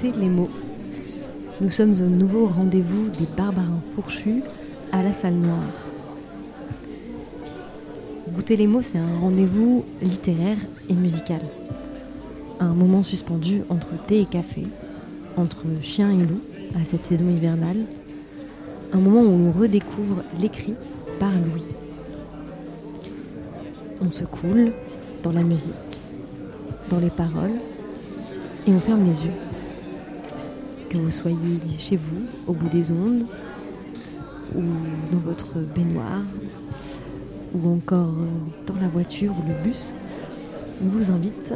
Goûter les mots. Nous sommes au nouveau rendez-vous des barbarins fourchus à la salle noire. Goûter les mots, c'est un rendez-vous littéraire et musical. Un moment suspendu entre thé et café, entre chien et loup à cette saison hivernale. Un moment où on redécouvre l'écrit par Louis. On se coule dans la musique, dans les paroles, et on ferme les yeux. Que vous soyez chez vous, au bout des ondes, ou dans votre baignoire, ou encore dans la voiture ou le bus, on vous invite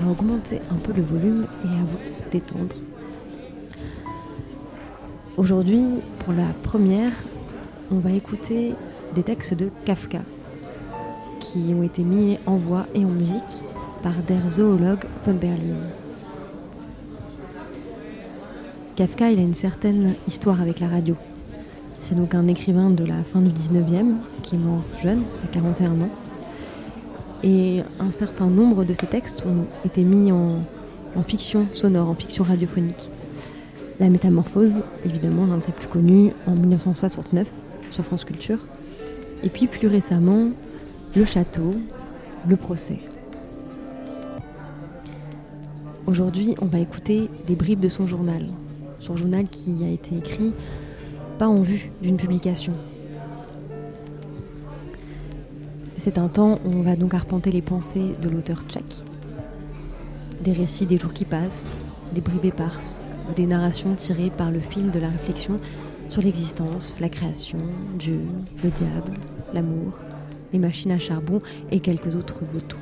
à augmenter un peu le volume et à vous détendre. Aujourd'hui, pour la première, on va écouter des textes de Kafka qui ont été mis en voix et en musique par Der Zoologue von Berlin. Kafka, il a une certaine histoire avec la radio. C'est donc un écrivain de la fin du 19e qui est mort jeune, à 41 ans. Et un certain nombre de ses textes ont été mis en, en fiction sonore, en fiction radiophonique. La Métamorphose, évidemment, l'un de ses plus connus, en 1969, sur France Culture. Et puis plus récemment, Le Château, Le Procès. Aujourd'hui, on va écouter des bribes de son journal, son journal qui a été écrit pas en vue d'une publication. C'est un temps où on va donc arpenter les pensées de l'auteur tchèque. Des récits des jours qui passent, des bribes éparses, ou des narrations tirées par le fil de la réflexion sur l'existence, la création, Dieu, le diable, l'amour, les machines à charbon et quelques autres vautours.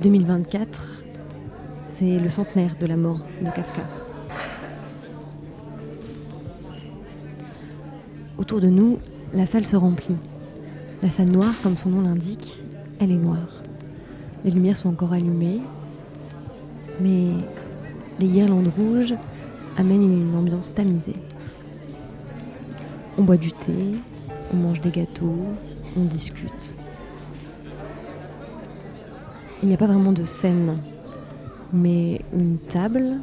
« 2024, c'est le centenaire de la mort de Kafka. Autour de nous, la salle se remplit. La salle noire, comme son nom l'indique, elle est noire. Les lumières sont encore allumées, mais les guirlandes rouges amènent une ambiance tamisée. On boit du thé, on mange des gâteaux, on discute. Il n'y a pas vraiment de scène mais une table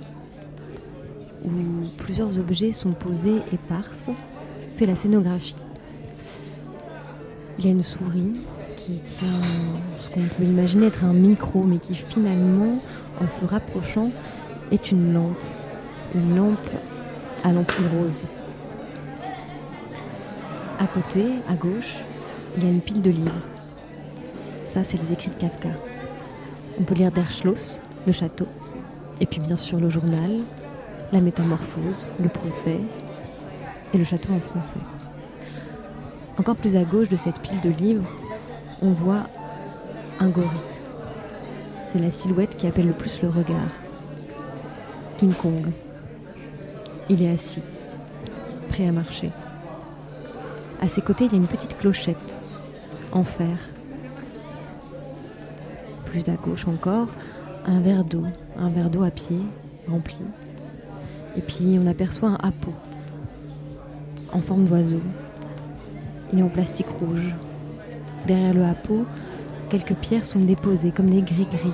où plusieurs objets sont posés éparses fait la scénographie. Il y a une souris qui tient ce qu'on peut imaginer être un micro, mais qui finalement, en se rapprochant, est une lampe. Une lampe à l'ampoule rose. À côté, à gauche, il y a une pile de livres. Ça, c'est les écrits de Kafka. On peut lire Der Schloss, le château, et puis bien sûr le journal, la métamorphose, le procès et le château en français. Encore plus à gauche de cette pile de livres, on voit un gorille. C'est la silhouette qui appelle le plus le regard. King Kong. Il est assis, prêt à marcher. À ses côtés, il y a une petite clochette en fer. Plus à gauche encore, un verre d'eau, un verre d'eau à pied, rempli. Et puis on aperçoit un hapeau en forme d'oiseau. Il est en plastique rouge. Derrière le hapeau, quelques pierres sont déposées comme des gris-gris.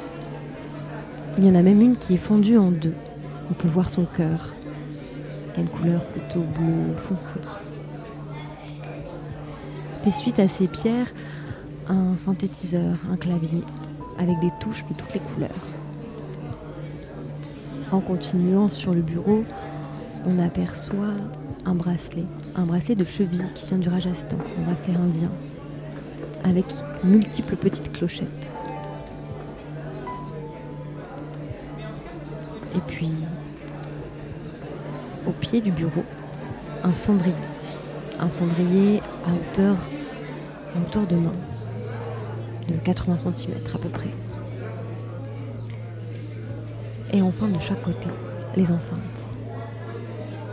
Il y en a même une qui est fendue en deux. On peut voir son cœur. Une couleur plutôt bleu foncé. Et suite à ces pierres, un synthétiseur, un clavier, avec des touches de toutes les couleurs. En continuant sur le bureau, on aperçoit un bracelet, un bracelet de cheville qui vient du Rajasthan, un bracelet indien, avec multiples petites clochettes. Et puis, au pied du bureau, un cendrier, un cendrier à hauteur, à hauteur de main, de 80 cm à peu près et enfin de chaque côté, les enceintes.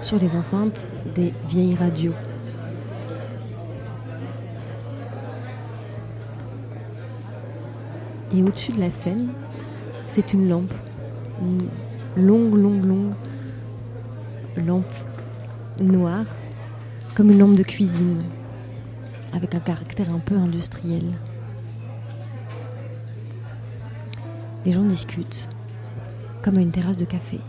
Sur les enceintes, des vieilles radios. Et au-dessus de la scène, c'est une lampe. Une longue, longue, longue lampe noire, comme une lampe de cuisine, avec un caractère un peu industriel. Les gens discutent, comme à une terrasse de café.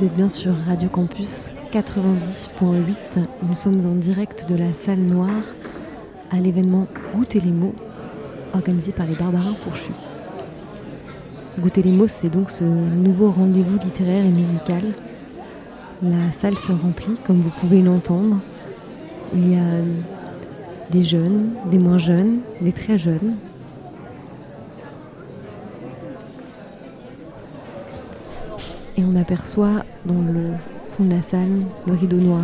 Vous êtes bien sur Radio Campus 90.8. Nous sommes en direct de la salle noire à l'événement Goûter les mots organisé par les Barbarins Fourchus. Goûter les mots, c'est donc ce nouveau rendez-vous littéraire et musical. La salle se remplit, comme vous pouvez l'entendre. Il y a des jeunes, des moins jeunes, des très jeunes. Et on aperçoit dans le fond de la salle le rideau noir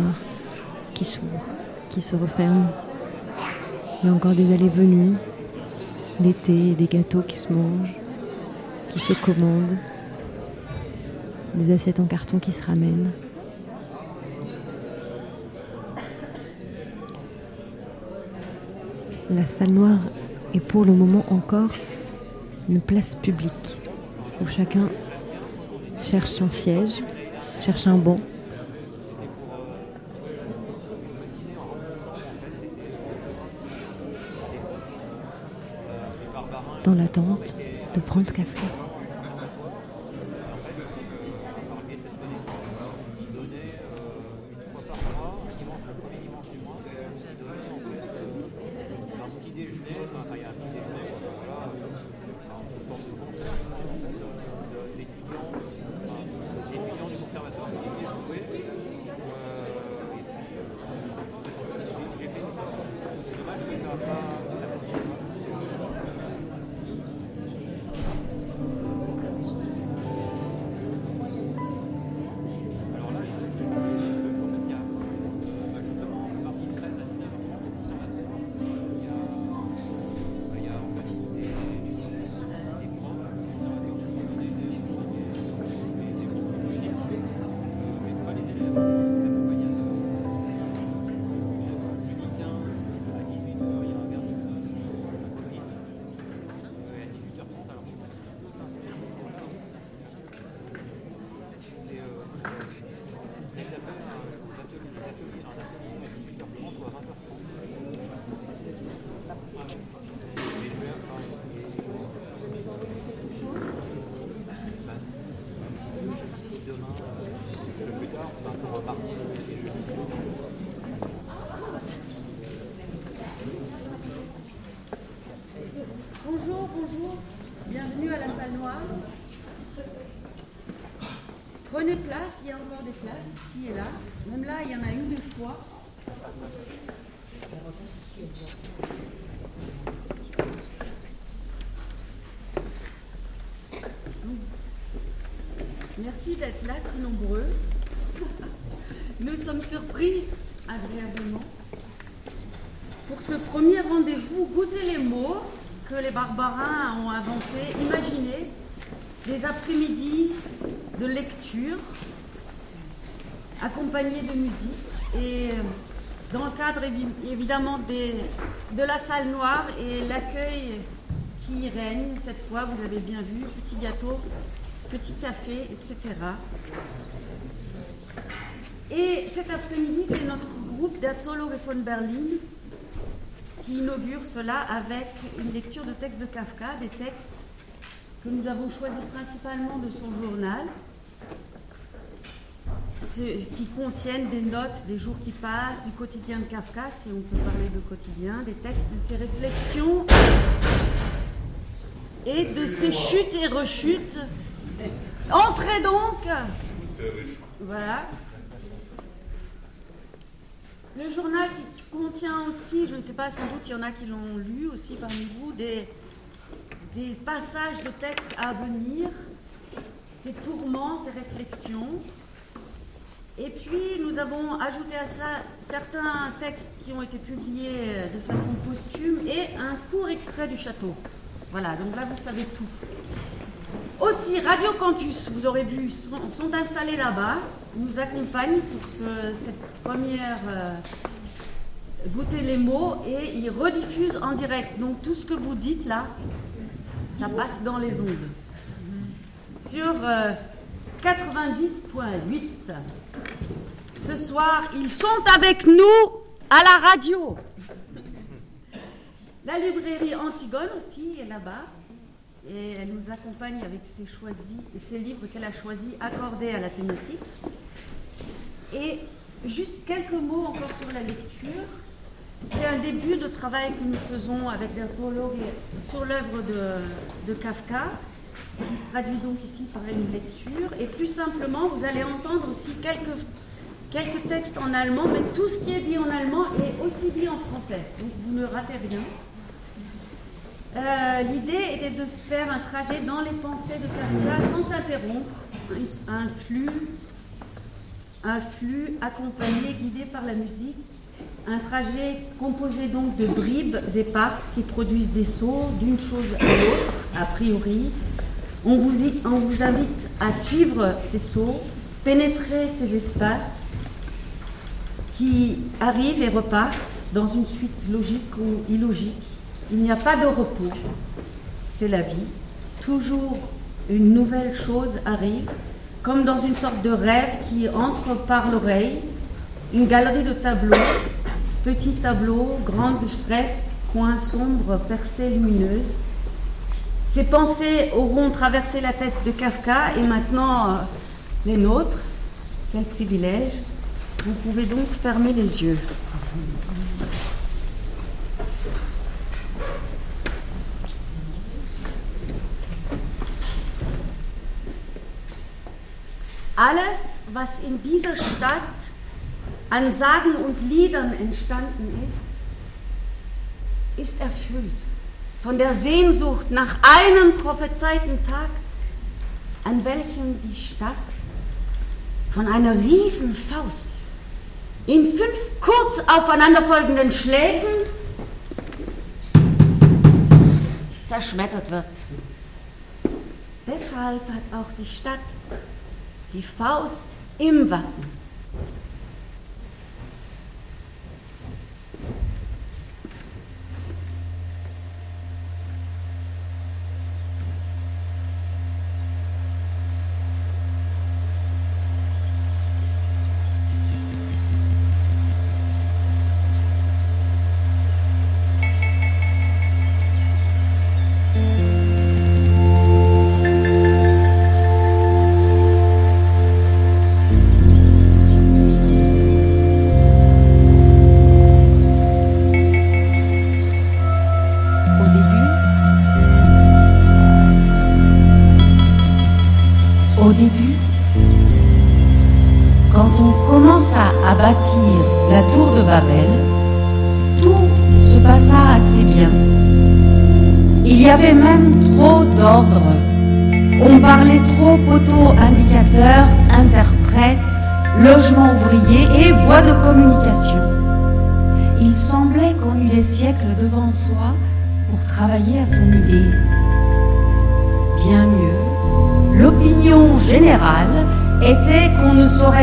qui s'ouvre, qui se referme. Il y a encore des allées-venues, des thés et des gâteaux qui se mangent, qui se commandent, des assiettes en carton qui se ramènent. La salle noire est pour le moment encore une place publique où chacun cherche un siège, cherche un banc. Dans l'attente de prendre café. D'être là si nombreux. Nous sommes surpris agréablement. Pour ce premier rendez-vous Goûter les mots que les barbarins ont inventé, imaginé des après-midi de lecture accompagnés de musique et dans le cadre évi- évidemment de la salle noire et l'accueil qui règne. Cette fois, vous avez bien vu, petit gâteau, petit café, etc. Et cet après-midi, c'est notre groupe d'Azzolo von Berlin qui inaugure cela avec une lecture de textes de Kafka, des textes que nous avons choisis principalement de son journal, qui contiennent des notes des jours qui passent, du quotidien de Kafka, si on peut parler de quotidien, des textes de ses réflexions et de ses chutes et rechutes. Entrez donc Voilà. Le journal contient aussi, je ne sais pas, sans doute il y en a qui l'ont lu aussi parmi vous, des, des passages de textes à venir, ses tourments, ses réflexions. Et puis nous avons ajouté à cela certains textes qui ont été publiés de façon posthume et un court extrait du château. Voilà, donc là vous savez tout. Aussi, Radio Campus, vous aurez vu, sont, sont installés là-bas, nous accompagnent pour ce- cette première euh, goûter les mots et ils rediffusent en direct. Donc tout ce que vous dites là, ça passe dans les ondes. Sur euh, 90.8. Ce soir, ils sont avec nous à la radio. La librairie Antigone aussi est là-bas. Et elle nous accompagne avec ses, livres qu'elle a choisis accordés à la thématique. Et juste quelques mots encore sur la lecture. C'est un début de travail que nous faisons avec Bertolo sur l'œuvre de, Kafka, qui se traduit donc ici par une lecture. Et plus simplement, vous allez entendre aussi quelques textes en allemand, mais tout ce qui est dit en allemand est aussi dit en français. Donc vous ne ratez rien. Euh, l'idée était de faire un trajet dans les pensées de Kafka sans s'interrompre, un flux, accompagné, guidé par la musique, un trajet composé donc de bribes éparses qui produisent des sauts d'une chose à l'autre, a priori. On vous invite à suivre ces sauts, pénétrer ces espaces qui arrivent et repartent dans une suite logique ou illogique il n'y a pas de repos, c'est la vie. Toujours une nouvelle chose arrive, comme dans une sorte de rêve qui entre par l'oreille. Une galerie de tableaux, petits tableaux, grandes fresques, coins sombres, percées lumineuses. Ces pensées auront traversé la tête de Kafka et maintenant euh, les nôtres. Quel privilège. Vous pouvez donc fermer les yeux. Alles, was in dieser Stadt an Sagen und Liedern entstanden ist, ist erfüllt von der Sehnsucht nach einem prophezeiten Tag, an welchem die Stadt von einer Riesenfaust in fünf kurz aufeinanderfolgenden Schlägen zerschmettert wird. Deshalb hat auch die Stadt die Faust im Wappen.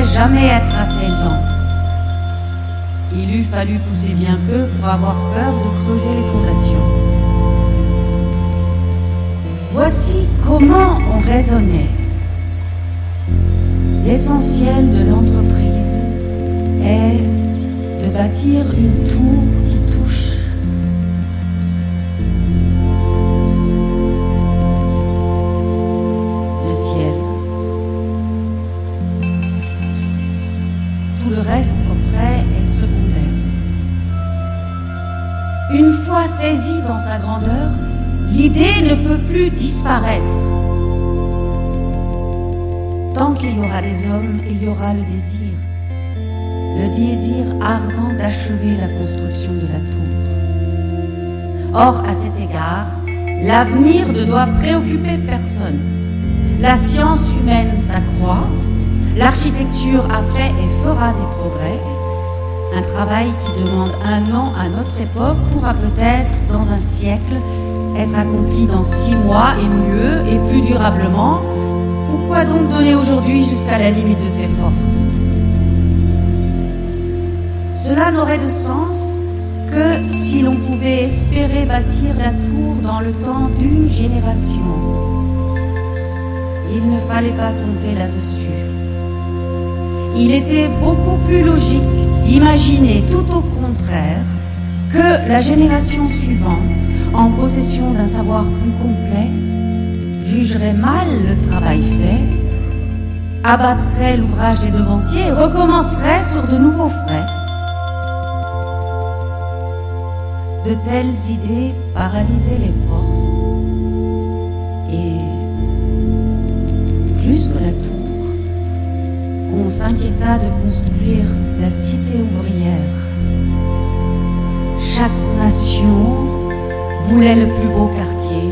Jamais être assez lent. Il eût fallu pousser bien peu pour avoir peur de creuser les fondations. Voici comment on raisonnait. L'essentiel de l'entreprise est de bâtir une tour dans sa grandeur, l'idée ne peut plus disparaître. Tant qu'il y aura des hommes, il y aura le désir. Le désir ardent d'achever la construction de la tour. Or, à cet égard, l'avenir ne doit préoccuper personne. La science humaine s'accroît, l'architecture a fait et fera des progrès, un travail qui demande un an à notre époque pourra peut-être, dans un siècle, être accompli dans six mois et mieux et plus durablement. Pourquoi donc donner aujourd'hui jusqu'à la limite de ses forces? Cela n'aurait de sens que si l'on pouvait espérer bâtir la tour dans le temps d'une génération. Il ne fallait pas compter là-dessus. Il était beaucoup plus logique d'imaginer tout au contraire que la génération suivante, en possession d'un savoir plus complet, jugerait mal le travail fait, abattrait l'ouvrage des devanciers et recommencerait sur de nouveaux frais. De telles idées paralysaient les forces. Et plus que la tour, on s'inquiéta de construire la cité ouvrière. Chaque nation voulait le plus beau quartier.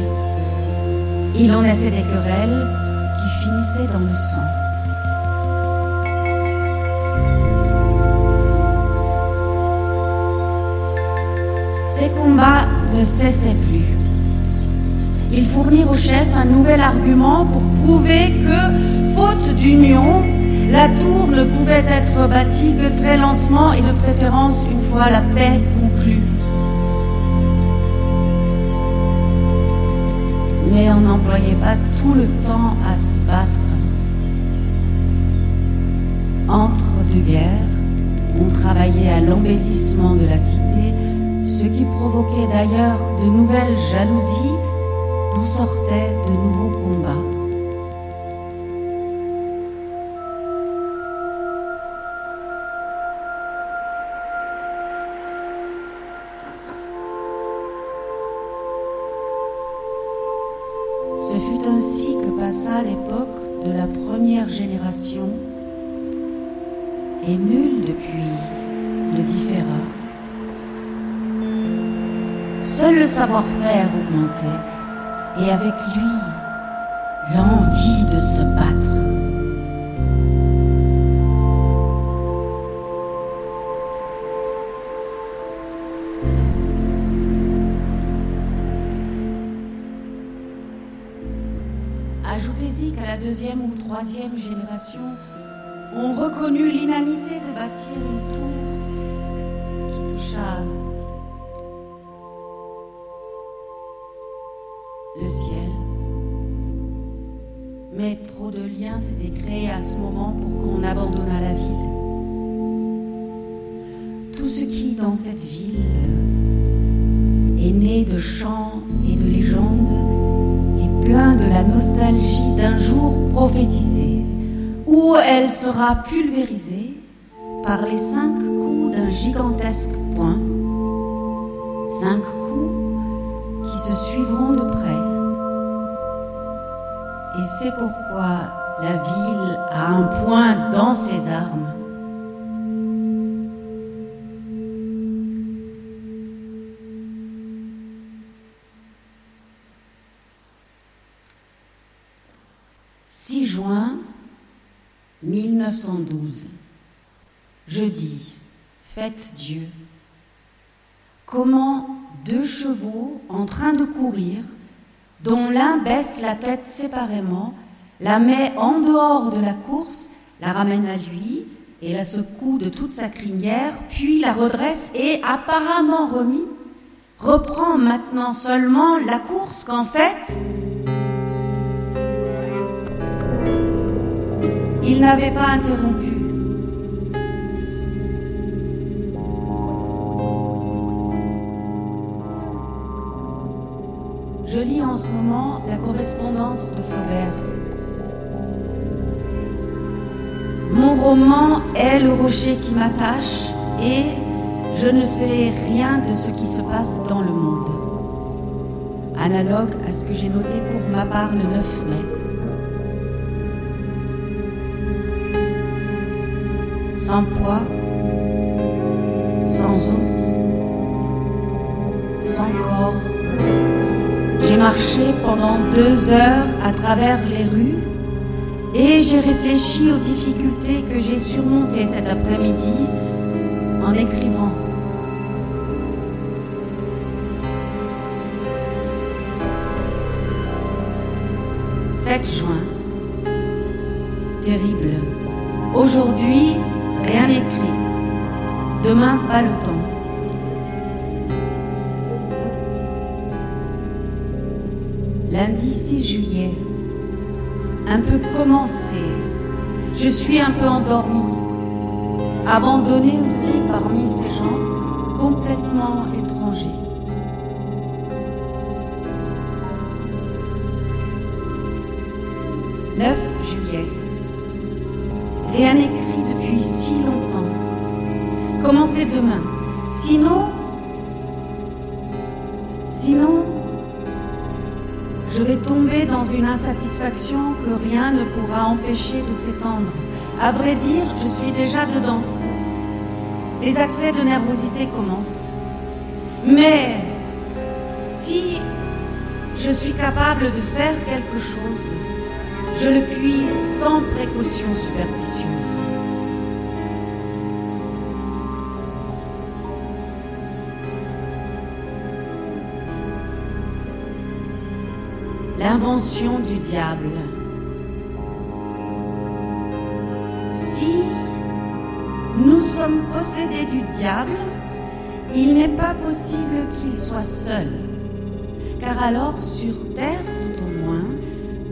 Il en naissait des querelles qui finissaient dans le sang. Ces combats ne cessaient plus. Ils fournirent au chef un nouvel argument pour prouver que, faute d'union, la tour ne pouvait être bâtie que très lentement et de préférence une fois la paix conclue. mais on n'employait pas tout le temps à se battre. Entre deux guerres, on travaillait à l'embellissement de la cité, ce qui provoquait d'ailleurs de nouvelles jalousies, d'où sortaient de nouveaux savoir-faire augmentait et avec lui l'envie de se battre. deuxième ou troisième génération ont reconnu l'inanité de bâtir une tour qui toucha le ciel. Mais trop de liens s'étaient créés à ce moment pour qu'on abandonnât la ville. Tout ce qui, dans cette ville, est né de chants et de légendes, plein de la nostalgie d'un jour prophétisé, où elle sera pulvérisée par les cinq coups d'un gigantesque poing, cinq coups qui se suivront de. Et c'est pourquoi la ville a un point dans ses armes juin 1912. Jeudi, fête Dieu. Comment deux chevaux en train de courir, dont l'un baisse la tête séparément, la met en dehors de la course, la ramène à lui et la secoue de toute sa crinière, puis la redresse et, apparemment remis, reprend maintenant seulement la course qu'en fait, Il n'avait pas interrompu. Je lis en ce moment la correspondance de Flaubert. Mon roman est le rocher qui m'attache et je ne sais rien de ce qui se passe dans le monde. Analogue à ce que j'ai noté pour ma part le 9 mai. sans poids, sans os, sans corps. Marché pendant deux heures à travers les rues et j'ai réfléchi aux difficultés que j'ai surmontées cet après-midi en écrivant. « 7 juin. Terrible. Aujourd'hui, Rien n'écrit. Demain, pas le temps. Lundi 6 juillet. Un peu commencé. Je suis un peu endormie. Abandonnée aussi parmi ces gens complètement étrangers. quai. Rien écrit depuis si longtemps. Commencez demain. Une insatisfaction que rien ne pourra empêcher de s'étendre. À vrai dire, je suis déjà dedans. Les accès de nervosité commencent. Mais si je suis capable de faire quelque chose, je le puis sans précaution superstitieuse. Du diable. Si nous sommes possédés du diable, il n'est pas possible qu'il soit seul, car alors sur terre tout au moins,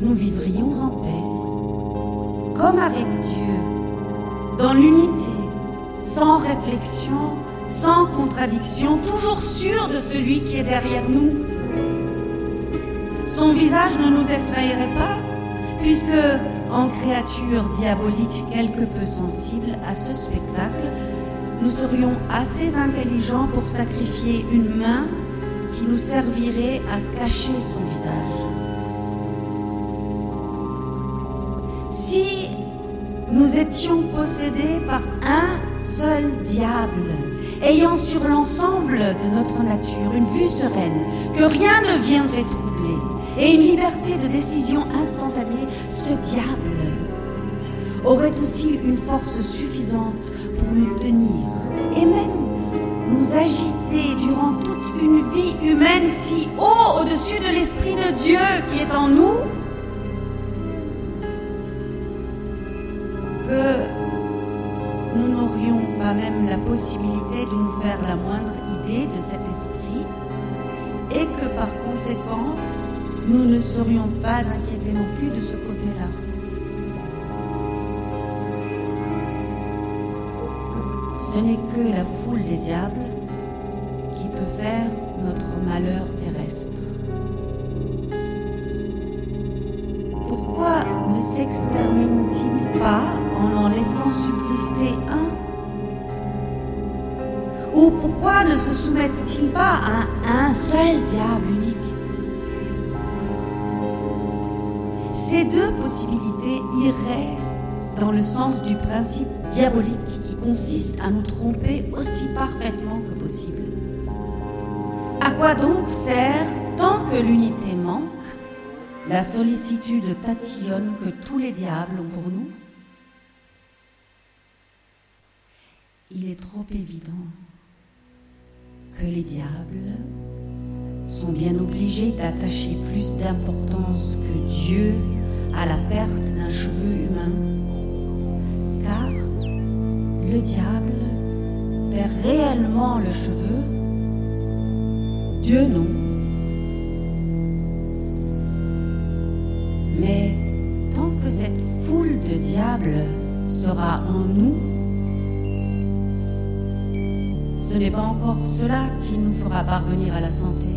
nous vivrions en paix, comme avec Dieu, dans l'unité, sans réflexion, sans contradiction, toujours sûr de celui qui est derrière nous son visage ne nous effrayerait pas, puisque, en créature diabolique quelque peu sensible à ce spectacle, nous serions assez intelligents pour sacrifier une main qui nous servirait à cacher son visage. Si nous étions possédés par un seul diable, ayant sur l'ensemble de notre nature une vue sereine, que rien ne viendrait trouver, et une liberté de décision instantanée, ce diable aurait aussi une force suffisante pour nous tenir et même nous agiter durant toute une vie humaine si haut au-dessus de l'Esprit de Dieu qui est en nous que nous n'aurions pas même la possibilité de nous faire la moindre idée de cet esprit et que par conséquent nous ne serions pas inquiétés non plus de ce côté-là. Ce n'est que la foule des diables qui peut faire notre malheur terrestre. Pourquoi ne s'extermine-t-il pas en en laissant subsister un? Ou pourquoi ne se soumettent-ils pas à un seul diable Ces deux possibilités iraient dans le sens du principe diabolique qui consiste à nous tromper aussi parfaitement que possible. À quoi donc sert, tant que l'unité manque, la sollicitude tatillonne que tous les diables ont pour nous? Il est trop évident que les diables sont bien obligés d'attacher plus d'importance que Dieu à la perte d'un cheveu humain, car le diable perd réellement le cheveu, Dieu non. Mais tant que cette foule de diables sera en nous, ce n'est pas encore cela qui nous fera parvenir à la santé.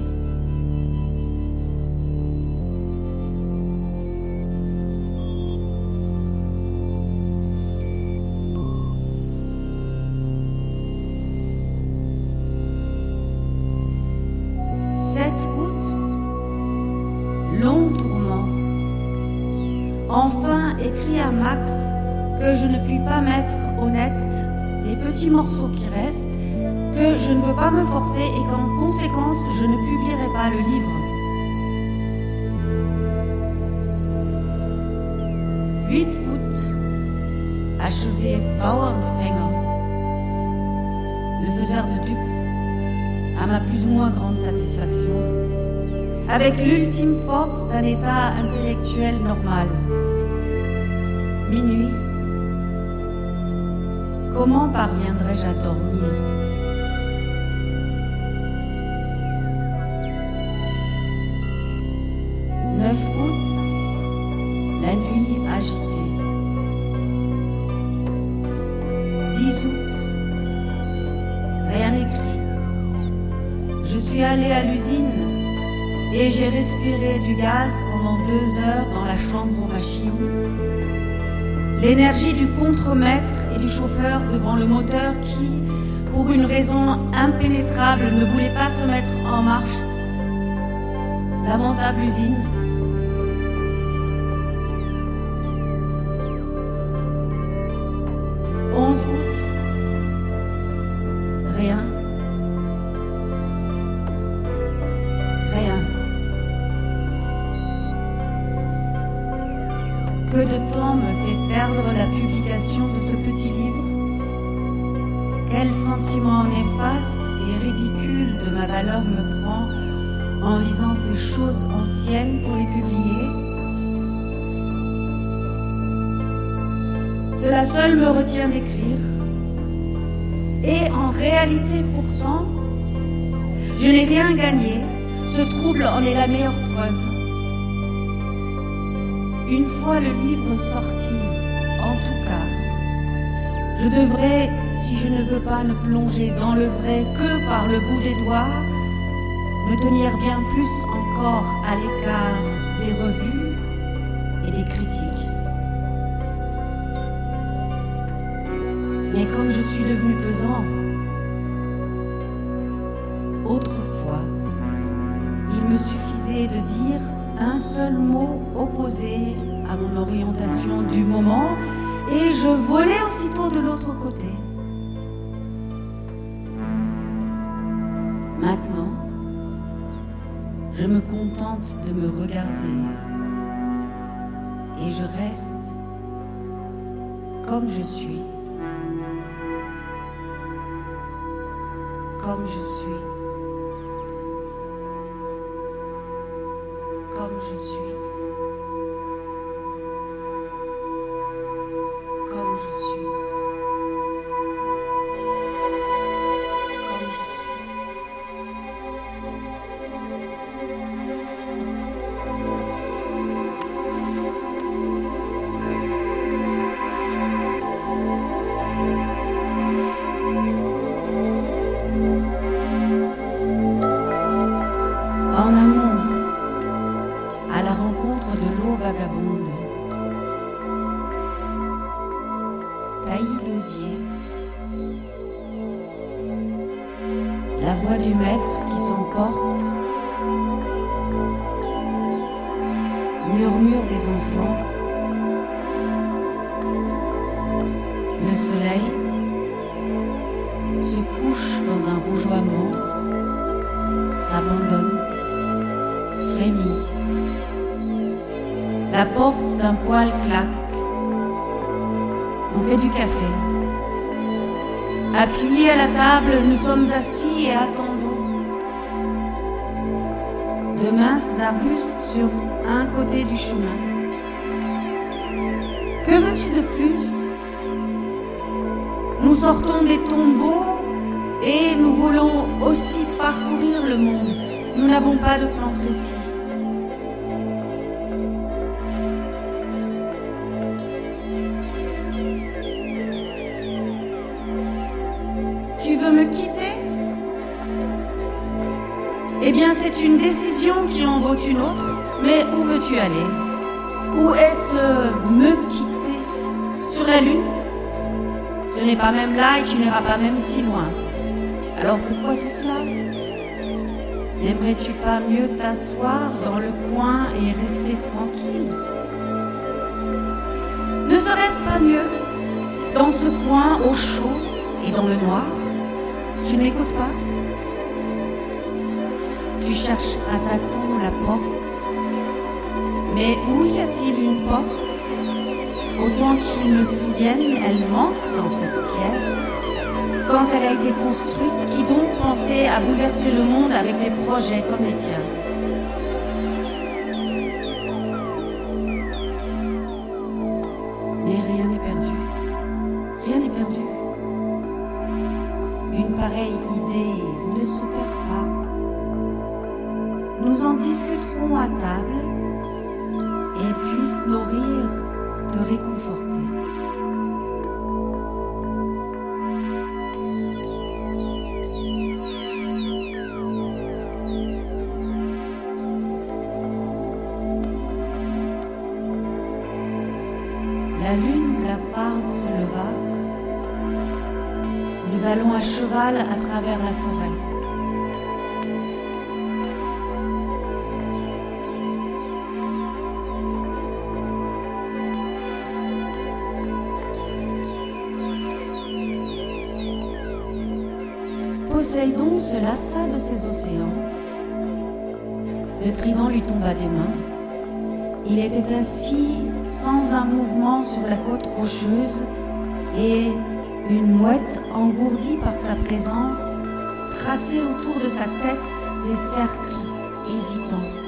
Morceaux qui restent, que je ne veux pas me forcer et qu'en conséquence, je ne publierai pas le livre. 8 août, achevé Bauernfänger, le faiseur de dupes, à ma plus ou moins grande satisfaction, avec l'ultime force d'un état intellectuel normal. Minuit, Comment parviendrai-je à dormir? 9 août, la nuit agitée. 10 août, rien écrit. Je suis allé à l'usine et j'ai respiré du gaz pendant deux heures dans la l'énergie du contremaître et du chauffeur devant le moteur qui, pour une raison impénétrable, ne voulait pas se mettre en marche. Lamentable usine. Et ridicule de ma valeur me prend en lisant ces choses anciennes pour les publier Cela seul me retient d'écrire. Et en réalité pourtant, je n'ai rien gagné. Ce trouble en est la meilleure preuve. Une fois le livre sorti, en tout cas, je devrais, si je ne veux pas ne plonger dans le vrai que par le bout des doigts, me tenir bien plus encore à l'écart des revues et des critiques. Mais comme je suis devenu pesant, autrefois, il me suffisait de dire un seul mot opposé à mon orientation du moment et je volais aussitôt de l'autre côté. Maintenant, je me contente de me regarder et je reste comme je suis. Comme je suis. Comme je suis. Sommes assis et attendons. De minces arbustes sur un côté du chemin. Que veux-tu de plus? Nous sortons des tombeaux et nous voulons aussi parcourir le monde. Nous n'avons pas de plan précis. Une décision qui en vaut une autre, mais où veux-tu aller? Où est-ce me quitter? Sur la Lune? Ce n'est pas même là et tu n'iras pas même si loin. Alors pourquoi tout cela? N'aimerais-tu pas mieux t'asseoir dans le coin et rester tranquille? Ne serait-ce pas mieux dans ce coin au chaud et dans le noir? Tu ne m'écoutes pas? Tu cherches à tâtons la porte. Mais où y a-t-il une porte? Autant qu'il me souvienne, elle manque dans cette pièce. Quand elle a été construite, qui donc pensait à bouleverser le monde avec des projets comme les tiens? Se lassa de ses océans. Le trident lui tomba des mains. Il était assis sans un mouvement sur la côte rocheuse et une mouette engourdie par sa présence traçait autour de sa tête des cercles hésitants.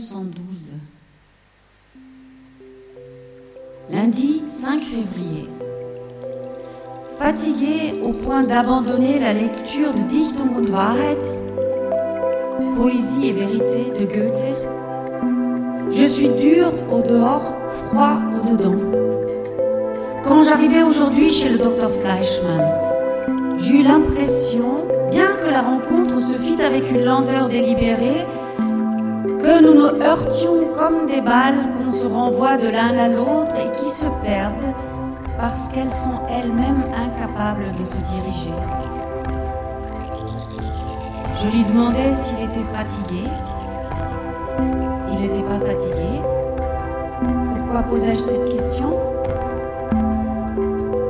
1912. Lundi 5 février. Fatigué au point d'abandonner la lecture de Dichtung und Wahrheit, Poésie et vérité de Goethe, je suis dur au dehors, froid au dedans. Quand j'arrivais aujourd'hui chez le docteur Fleischmann, j'eus l'impression, bien que la rencontre se fît avec une lenteur délibérée, nous nous heurtions comme des balles qu'on se renvoie de l'un à l'autre et qui se perdent parce qu'elles sont elles-mêmes incapables de se diriger. Je lui demandais s'il était fatigué. Il n'était pas fatigué. Pourquoi posais-je cette question?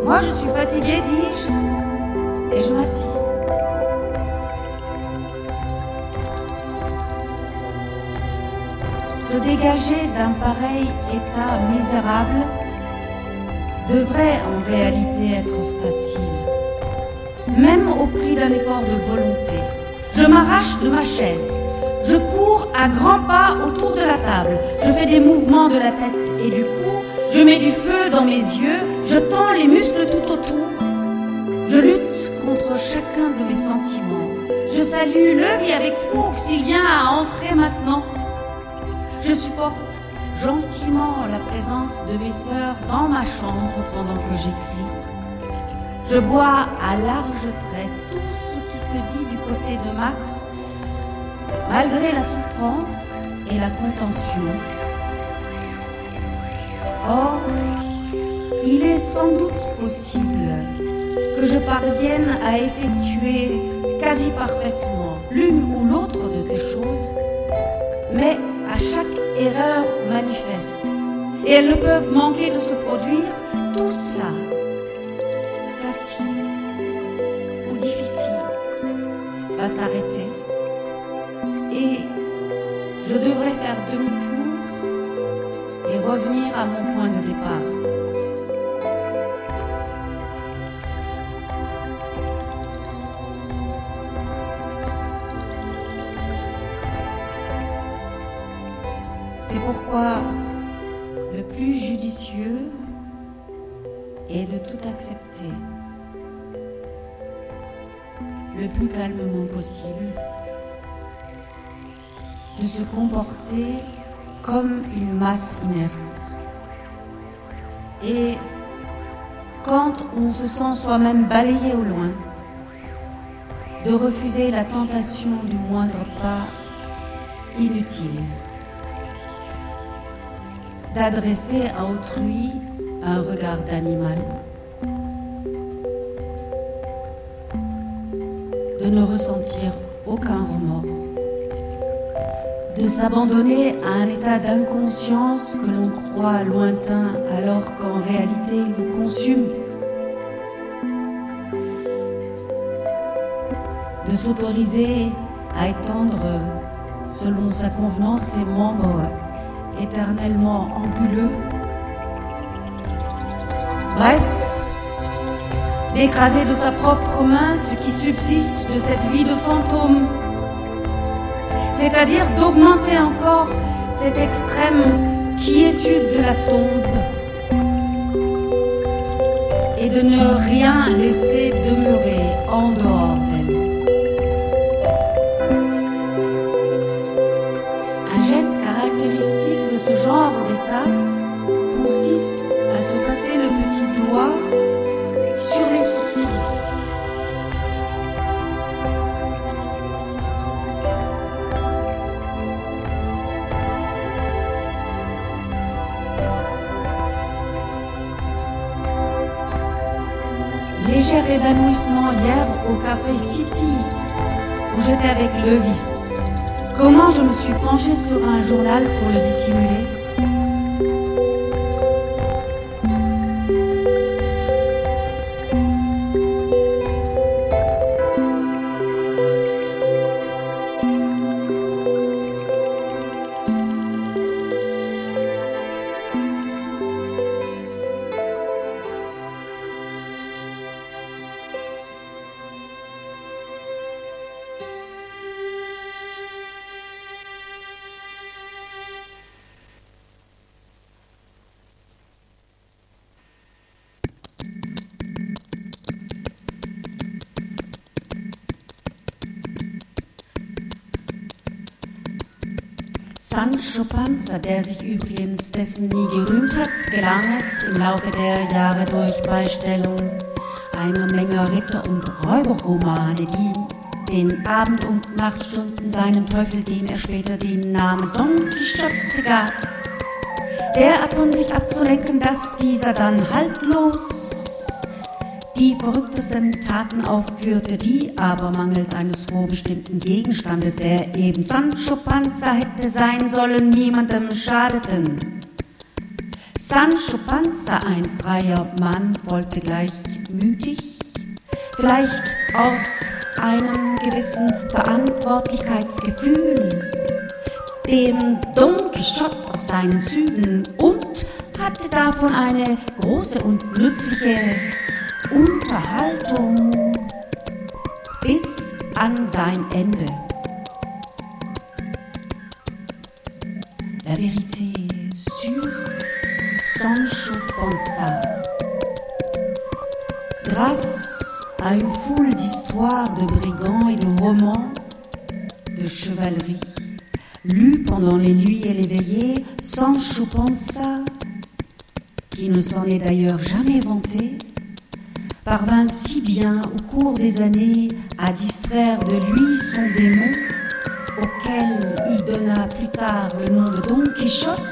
Moi, je suis fatigué, dis-je, et je m'assis. Se dégager d'un pareil état misérable devrait en réalité être facile, même au prix d'un effort de volonté. Je m'arrache de ma chaise, je cours à grands pas autour de la table, je fais des mouvements de la tête et du cou, je mets du feu dans mes yeux, je tends les muscles tout autour, je lutte contre chacun de mes sentiments. Je salue le avec fougue s'il vient à entrer maintenant. Je supporte gentiment la présence de mes sœurs dans ma chambre pendant que j'écris. Je bois à large trait tout ce qui se dit du côté de Max, malgré la souffrance et la contention. Or, il est sans doute possible que je parvienne à effectuer quasi parfaitement l'une ou l'autre de ces choses, mais erreur manifeste. Et elles ne peuvent manquer de se produire, tout cela, facile ou difficile, va s'arrêter. Et je devrais faire demi-tour et revenir à mon point de départ. De se comporter comme une masse inerte. Et quand on se sent soi-même balayé au loin, de refuser la tentation du moindre pas inutile d'adresser à autrui un regard d'animal, de ne ressentir aucun remords, de s'abandonner à un état d'inconscience que l'on croit lointain alors qu'en réalité il vous consume, de s'autoriser à étendre selon sa convenance ses membres éternellement anguleux. Bref, d'écraser de sa propre main ce qui subsiste de cette vie de fantôme, c'est-à-dire d'augmenter encore cette extrême quiétude de la tombe et de ne rien laisser demeurer en dehors évanouissement hier au café City où j'étais avec Levi. Comment je me suis penchée sur un journal pour le dissimuler? Panza, der sich übrigens dessen nie gerühmt hat, gelang es im Laufe der Jahre durch Beistellung einer Menge Ritter- und Räuberromane, die den Abend- und Nachtstunden seinem Teufel, dem er später den Namen Don Quixote gab, derart von sich abzulenken, dass dieser dann haltlos die verrücktesten Taten aufführte, die aber mangels eines vorbestimmten Gegenstandes, der eben Sancho Panza hätte sein sollen, niemandem schadeten. Sancho Panza, ein freier Mann, wollte gleichmütig, vielleicht aus einem gewissen Verantwortlichkeitsgefühl, dem Quixote aus seinen Zügen und hatte davon eine große und nützliche Unterhaltung bis an sein Ende. La vérité sur Sancho Panza. Grâce à une foule d'histoires de brigands et de romans de chevalerie, lus pendant les nuits et les veillées, Sancho Panza, qui ne s'en est d'ailleurs jamais vanté, parvint si bien au cours des années à distraire de lui son démon, auquel il donna plus tard le nom de Don Quichotte,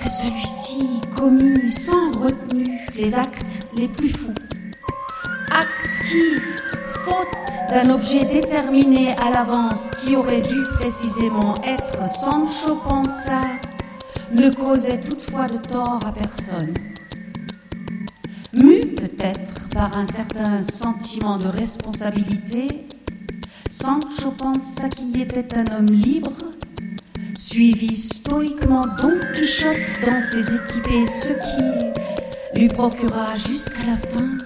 que celui-ci commit sans retenue les actes les plus fous. Actes qui, faute d'un objet déterminé à l'avance qui aurait dû précisément être Sancho Panza, ne causaient toutefois de tort à personne peut-être par un certain sentiment de responsabilité, Sancho Panza qui était un homme libre, suivit stoïquement Don Quichotte dans ses équipées, ce qui lui procura jusqu'à la fin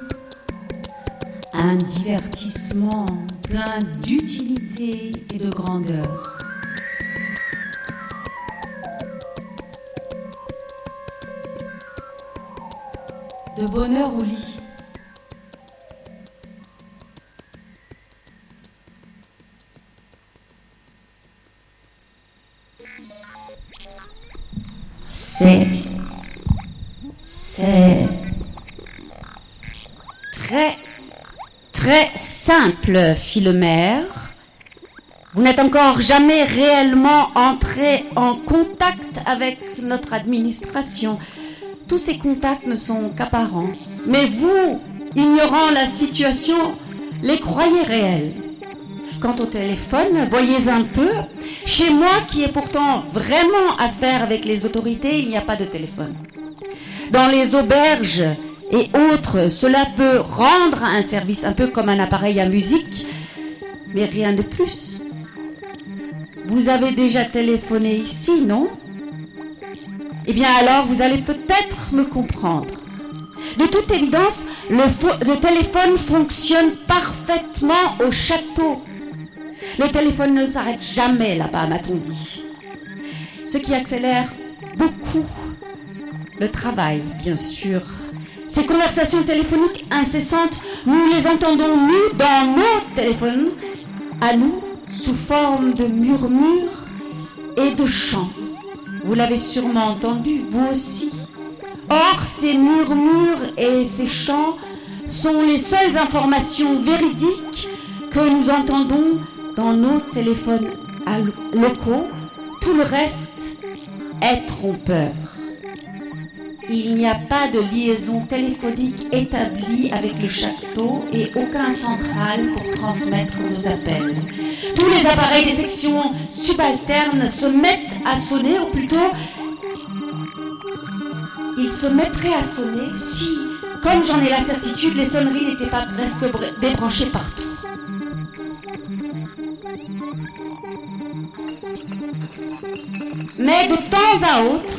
un divertissement plein d'utilité et de grandeur. de bonheur au lit. Très simple, fit le maire. Vous n'êtes encore jamais réellement entré en contact avec notre administration. Tous ces contacts ne sont qu'apparence. Mais vous, ignorant la situation, les croyez réels. Quant au téléphone, voyez un peu. Chez moi, qui ai pourtant vraiment affaire avec les autorités, il n'y a pas de téléphone. Dans les auberges et autres, cela peut rendre un service un peu comme un appareil à musique, mais rien de plus. Vous avez déjà téléphoné ici, non? Eh bien alors, vous allez peut-être me comprendre. De toute évidence, le, téléphone fonctionne parfaitement au château. Le téléphone ne s'arrête jamais là-bas, m'a-t-on dit. Ce qui accélère beaucoup le travail, bien sûr. Ces conversations téléphoniques incessantes, nous les entendons, nous, dans nos téléphones, à nous, sous forme de murmures et de chants. Vous l'avez sûrement entendu, vous aussi. Or, ces murmures et ces chants sont les seules informations véridiques que nous entendons dans nos téléphones locaux. Tout le reste est trompeur. Il n'y a pas de liaison téléphonique établie avec le château et aucun central pour transmettre nos appels. Tous les appareils des sections subalternes se mettent à sonner, ou plutôt, ils se mettraient à sonner si, comme j'en ai la certitude, les sonneries n'étaient pas presque débranchées partout. Mais de temps à autre,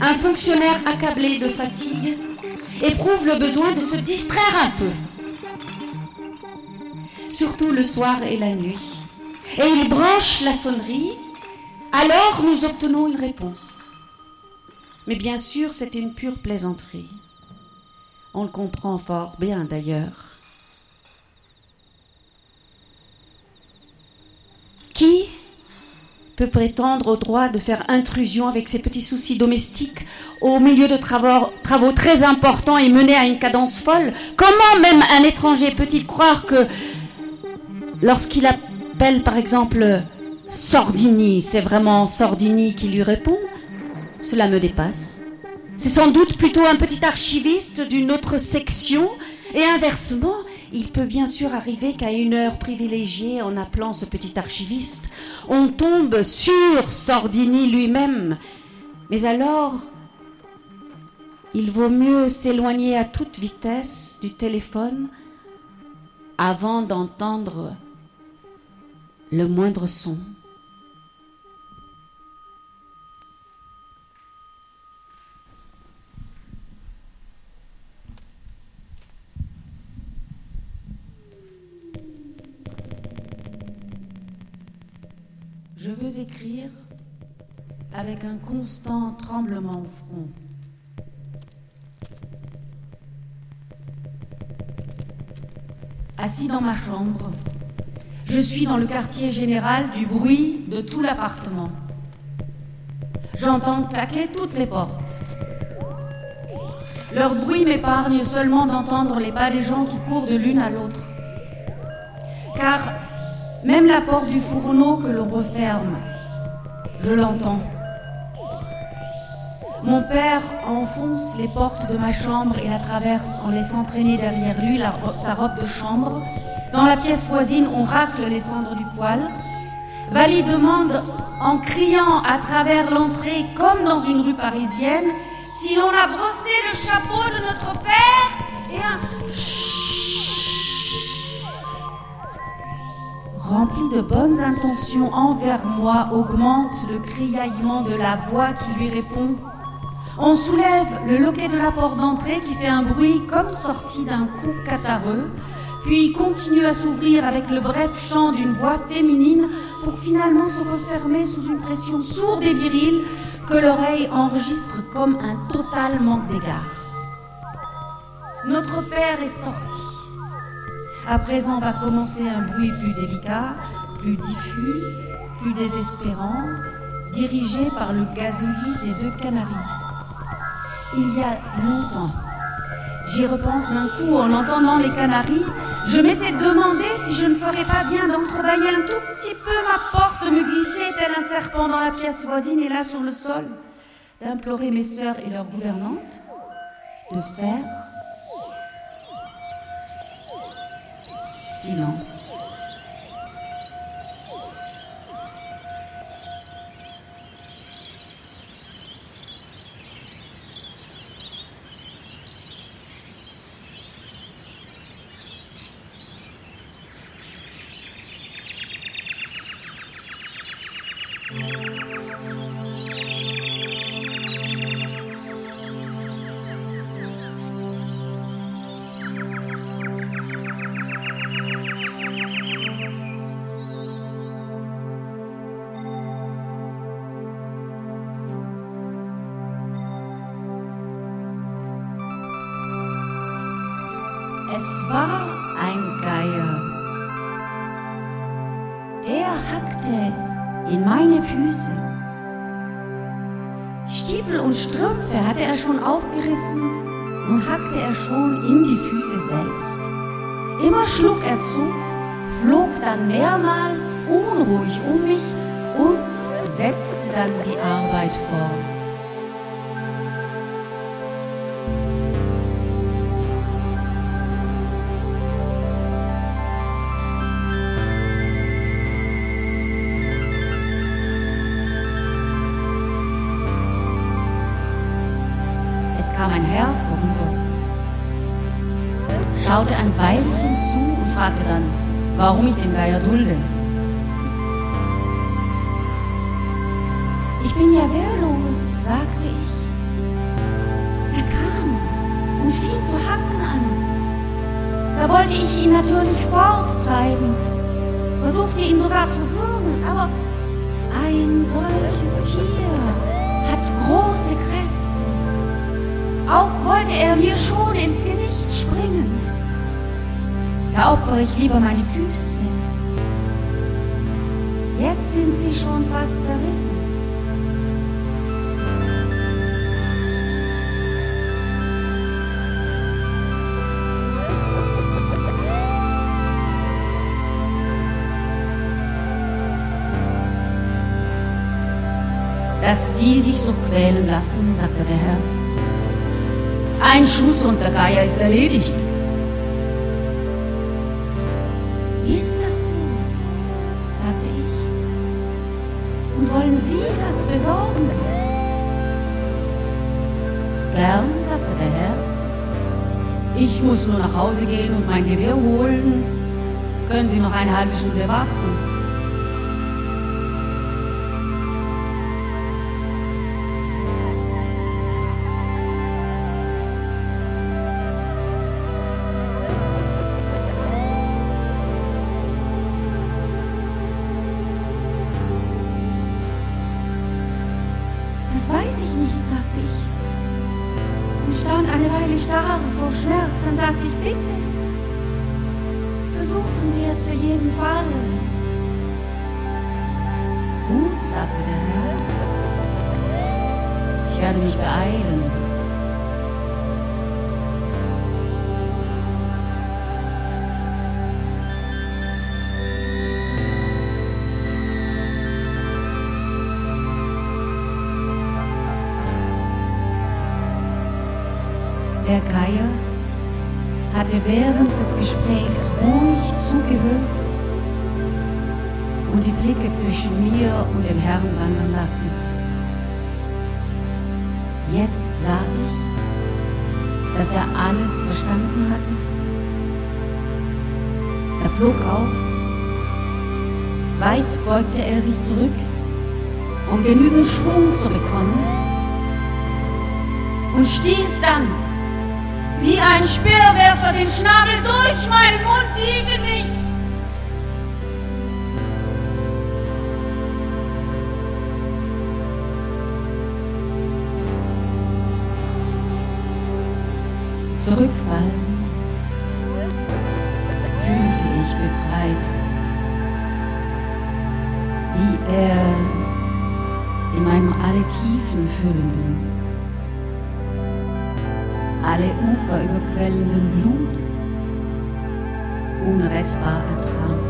un fonctionnaire accablé de fatigue éprouve le besoin de se distraire un peu, surtout le soir et la nuit. Et il branche la sonnerie, alors nous obtenons une réponse. Mais bien sûr, c'est une pure plaisanterie. On le comprend fort bien d'ailleurs. Qui peut prétendre au droit de faire intrusion avec ses petits soucis domestiques au milieu de travaux, très importants et menés à une cadence folle Comment même un étranger peut-il croire que lorsqu'il appelle par exemple Sordini, c'est vraiment Sordini qui lui répond Cela me dépasse. C'est sans doute plutôt un petit archiviste d'une autre section et inversement, il peut bien sûr arriver qu'à une heure privilégiée, en appelant ce petit archiviste, on tombe sur Sordini lui-même. Mais alors, il vaut mieux s'éloigner à toute vitesse du téléphone avant d'entendre le moindre son. Je veux écrire avec un constant tremblement au front. Assis dans ma chambre, je suis dans le quartier général du bruit de tout l'appartement. J'entends claquer toutes les portes. Leur bruit m'épargne seulement d'entendre les pas des gens qui courent de l'une à l'autre. Car même la porte du fourneau que l'on referme, je l'entends. Mon père enfonce les portes de ma chambre et la traverse en laissant traîner derrière lui sa robe de chambre. Dans la pièce voisine, on racle les cendres du poêle. Vali demande en criant à travers l'entrée, comme dans une rue parisienne, si l'on a brossé le chapeau de notre père et un rempli de bonnes intentions envers moi, augmente le criaillement de la voix qui lui répond. On soulève le loquet de la porte d'entrée qui fait un bruit comme sorti d'un coup catarreux, puis continue à s'ouvrir avec le bref chant d'une voix féminine pour finalement se refermer sous une pression sourde et virile que l'oreille enregistre comme un total manque d'égard. Notre père est sorti. À présent va commencer un bruit plus délicat, plus diffus, plus désespérant, dirigé par le gazouillis des deux canaries. Il y a longtemps, j'y repense d'un coup en entendant les canaries, je m'étais demandé si je ne ferais pas bien d'entrebâiller un tout petit peu ma porte, de me glisser tel un serpent dans la pièce voisine et là sur le sol, d'implorer mes sœurs et leurs gouvernantes de faire silence. Zu, flog dann mehrmals unruhig um mich und setzte dann die Arbeit fort. kam ein Herr vorüber, schaute ein Weilchen fragte dann, warum ich den Geier dulde. Ich bin ja wehrlos, sagte ich. Er kam und fing zu hacken an. Da wollte ich ihn natürlich forttreiben, versuchte ihn sogar zu würgen, aber ein solches Tier hat große Kräfte. Auch wollte er mir schon ins Gesicht springen. Da opfere ich lieber meine Füße. Jetzt sind sie schon fast zerrissen. Dass Sie sich so quälen lassen, sagte der Herr ein Schuss und der Geier ist erledigt. Muss nur nach Hause gehen und mein Gewehr holen. Können Sie noch eine halbe Stunde warten? Hatte während des Gesprächs ruhig zugehört und die Blicke zwischen mir und dem Herrn wandern lassen. Jetzt sah ich, dass er alles verstanden hatte. Er flog auf, weit beugte er sich zurück, um genügend Schwung zu bekommen und stieß dann wie ein Speerwerfer den Schnabel durch meinen Mund tief in mich. Zurückfallend fühlte ich befreit, wie er in meinem alle Tiefen füllenden alle Ufer überquellenden Blut unrettbar ertrank.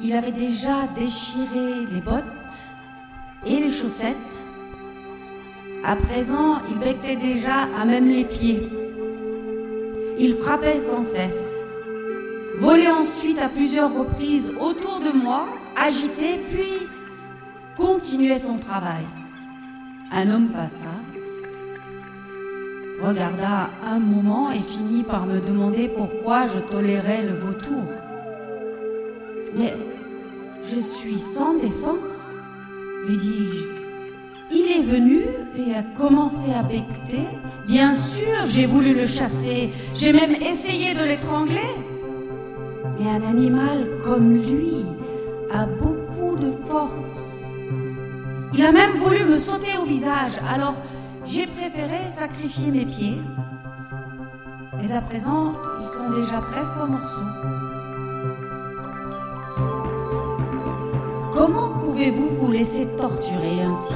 Il avait déjà déchiré les bottes et les chaussettes. À présent, il becquetait déjà à même les pieds. Il frappait sans cesse, volait ensuite à plusieurs reprises autour de moi, agité, puis continuait son travail. Un homme passa, regarda un moment et finit par me demander pourquoi je tolérais le vautour. Mais je suis sans défense, lui dis-je. Il est venu et a commencé à becqueter. Bien sûr, j'ai voulu le chasser, j'ai même essayé de l'étrangler. Mais un animal comme lui a beaucoup de force. Il a même voulu me sauter au visage, alors j'ai préféré sacrifier mes pieds. Mais à présent, ils sont déjà presque en morceaux. Comment pouvez-vous vous laisser torturer ainsi?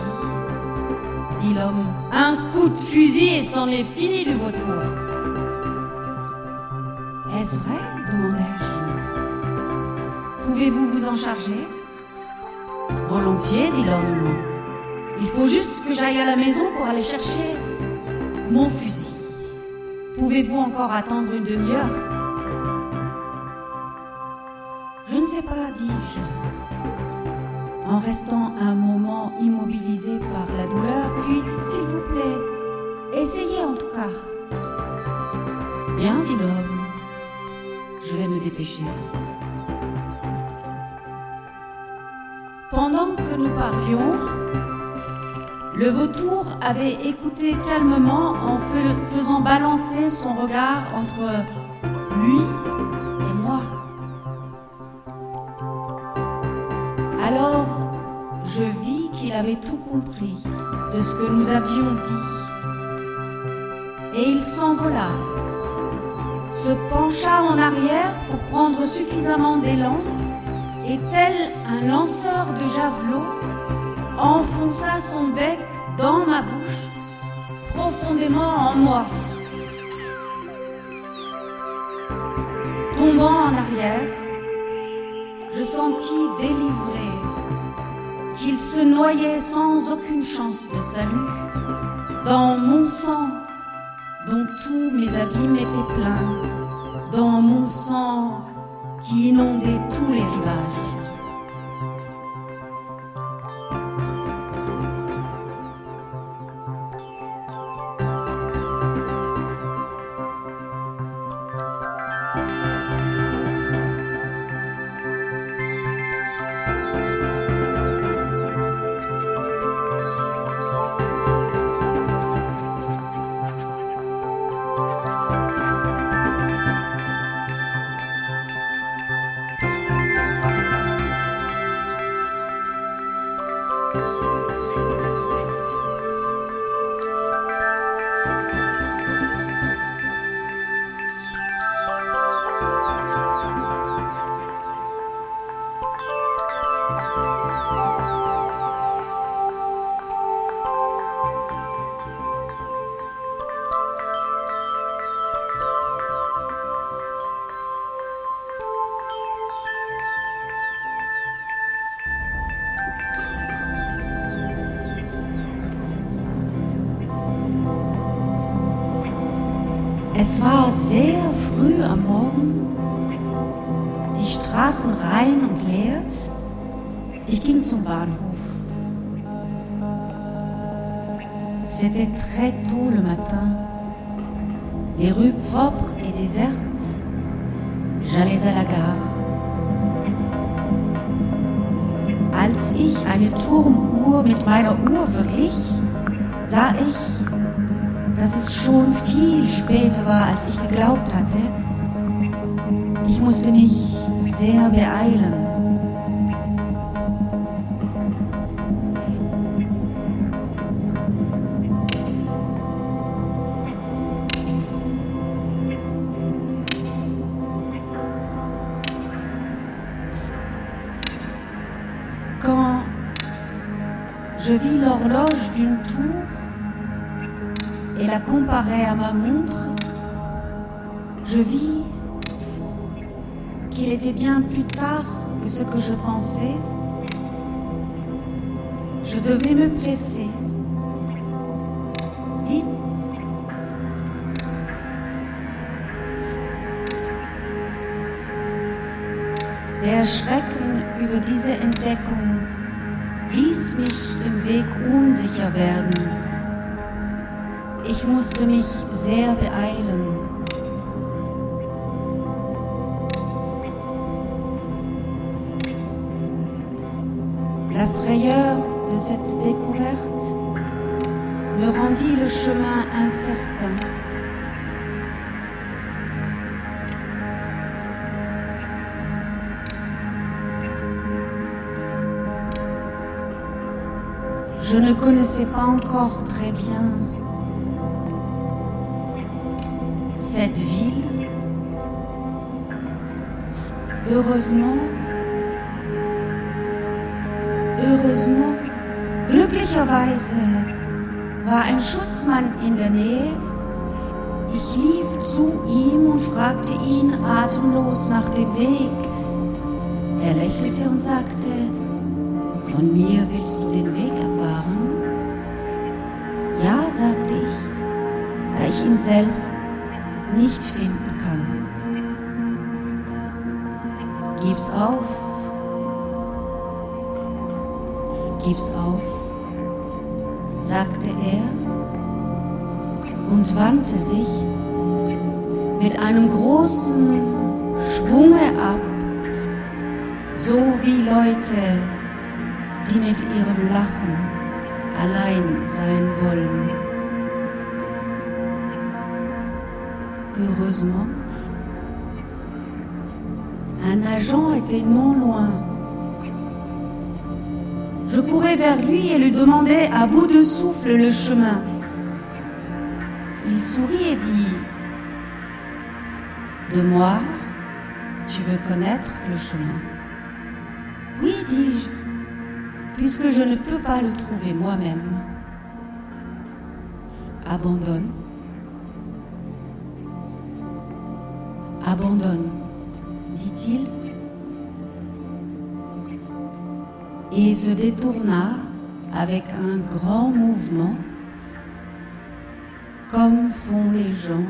Dit l'homme. Un coup de fusil et c'en est fini du vautour. Est-ce vrai? demandai-je. Pouvez-vous vous en charger? Volontiers, dit l'homme. Il faut juste que j'aille à la maison pour aller chercher mon fusil. Pouvez-vous encore attendre une demi-heure? Je ne sais pas, dis-je en restant un moment immobilisé par la douleur, puis, s'il vous plaît, essayez en tout cas. Bien, dit l'homme, je vais me dépêcher. Pendant que nous parlions, le vautour avait écouté calmement en faisant balancer son regard entre lui et moi. Alors, je vis qu'il avait tout compris de ce que nous avions dit. Et il s'envola, se pencha en arrière pour prendre suffisamment d'élan, et tel un lanceur de javelot, enfonça son bec dans ma bouche, profondément en moi. Tombant en arrière, je sentis délivré qu'il se noyait sans aucune chance de salut dans mon sang dont tous mes abîmes étaient pleins, dans mon sang qui inondait tous les rivages. Ich geglaubt hatte. Ich musste mich sehr beeilen. Quand je vis l'horloge d'une tour et la comparais à ma montre, je vis qu'il était bien plus tard que ce que je pensais. Je devais me presser. Vite. Der Schrecken über diese Entdeckung ließ mich im Weg unsicher werden. Ich musste mich sehr beeilen. Cette découverte me rendit le chemin incertain. Je ne connaissais pas encore très bien cette ville. Heureusement, heureusement, glücklicherweise war ein Schutzmann in der Nähe. Ich lief zu ihm und fragte ihn atemlos nach dem Weg. Er lächelte und sagte, von mir willst du den Weg erfahren? Ja, sagte ich, da ich ihn selbst nicht finden kann. Gib's auf. Gib's auf, und wandte sich mit einem großen Schwunge ab, so wie Leute, die mit ihrem Lachen allein sein wollen. Heureusement, un agent était non loin. Je courais vers lui et lui demandais à bout de souffle le chemin. Il sourit et dit De moi, tu veux connaître le chemin Oui, dis-je, puisque je ne peux pas le trouver moi-même. Abandonne. Abandonne, dit-il, et se détourna avec un grand mouvement, comme font les gens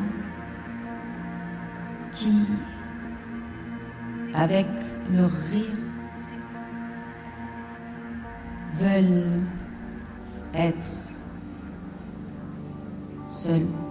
qui, avec leur rire, veulent être seuls.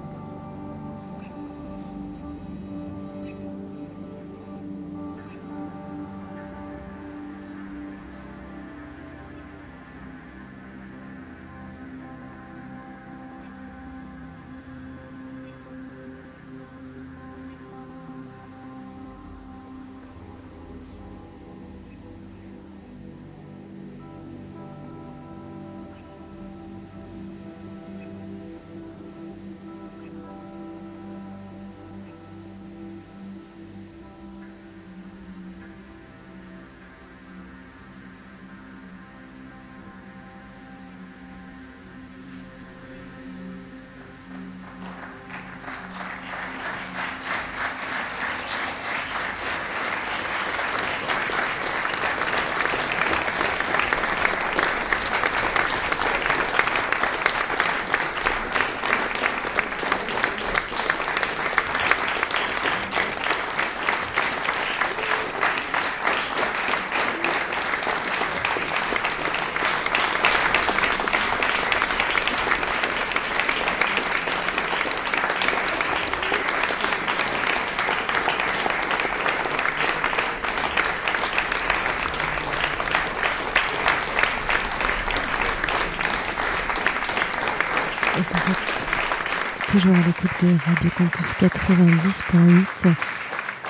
Vous êtes toujours à l'écoute de Radio Campus 90.8.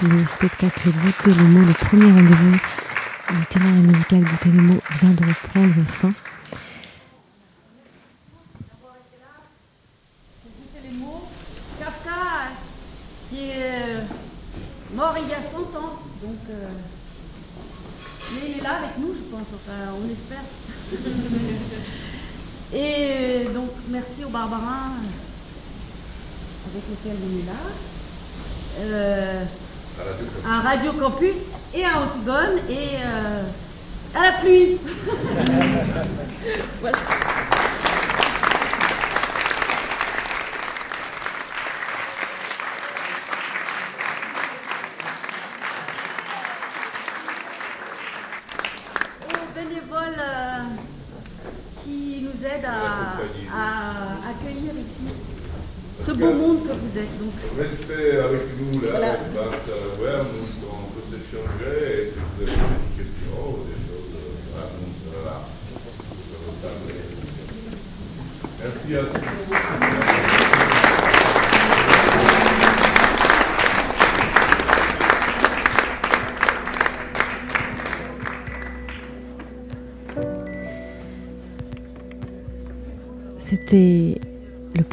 Le spectacle Goûter les le premier rendez-vous littéraire et musical Goûter les vient de reprendre fin. Écoutez les mots. Kafka, qui est mort il y a 100 ans, donc. euh, mais il est là avec nous, je pense, enfin, on espère. Et donc, merci aux Barbarins avec lesquels on est là. Euh, à Radio Campus et à Antigone et euh, à la pluie.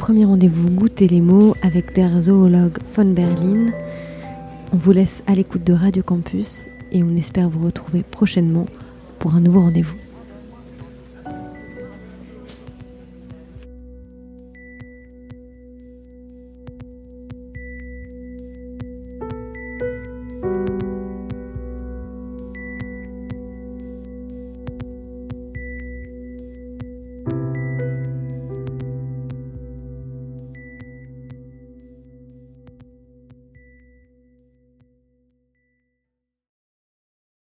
premier rendez-vous Goûter les mots avec der zoologue von Berlin. On vous laisse à l'écoute de Radio Campus et on espère vous retrouver prochainement pour un nouveau rendez-vous.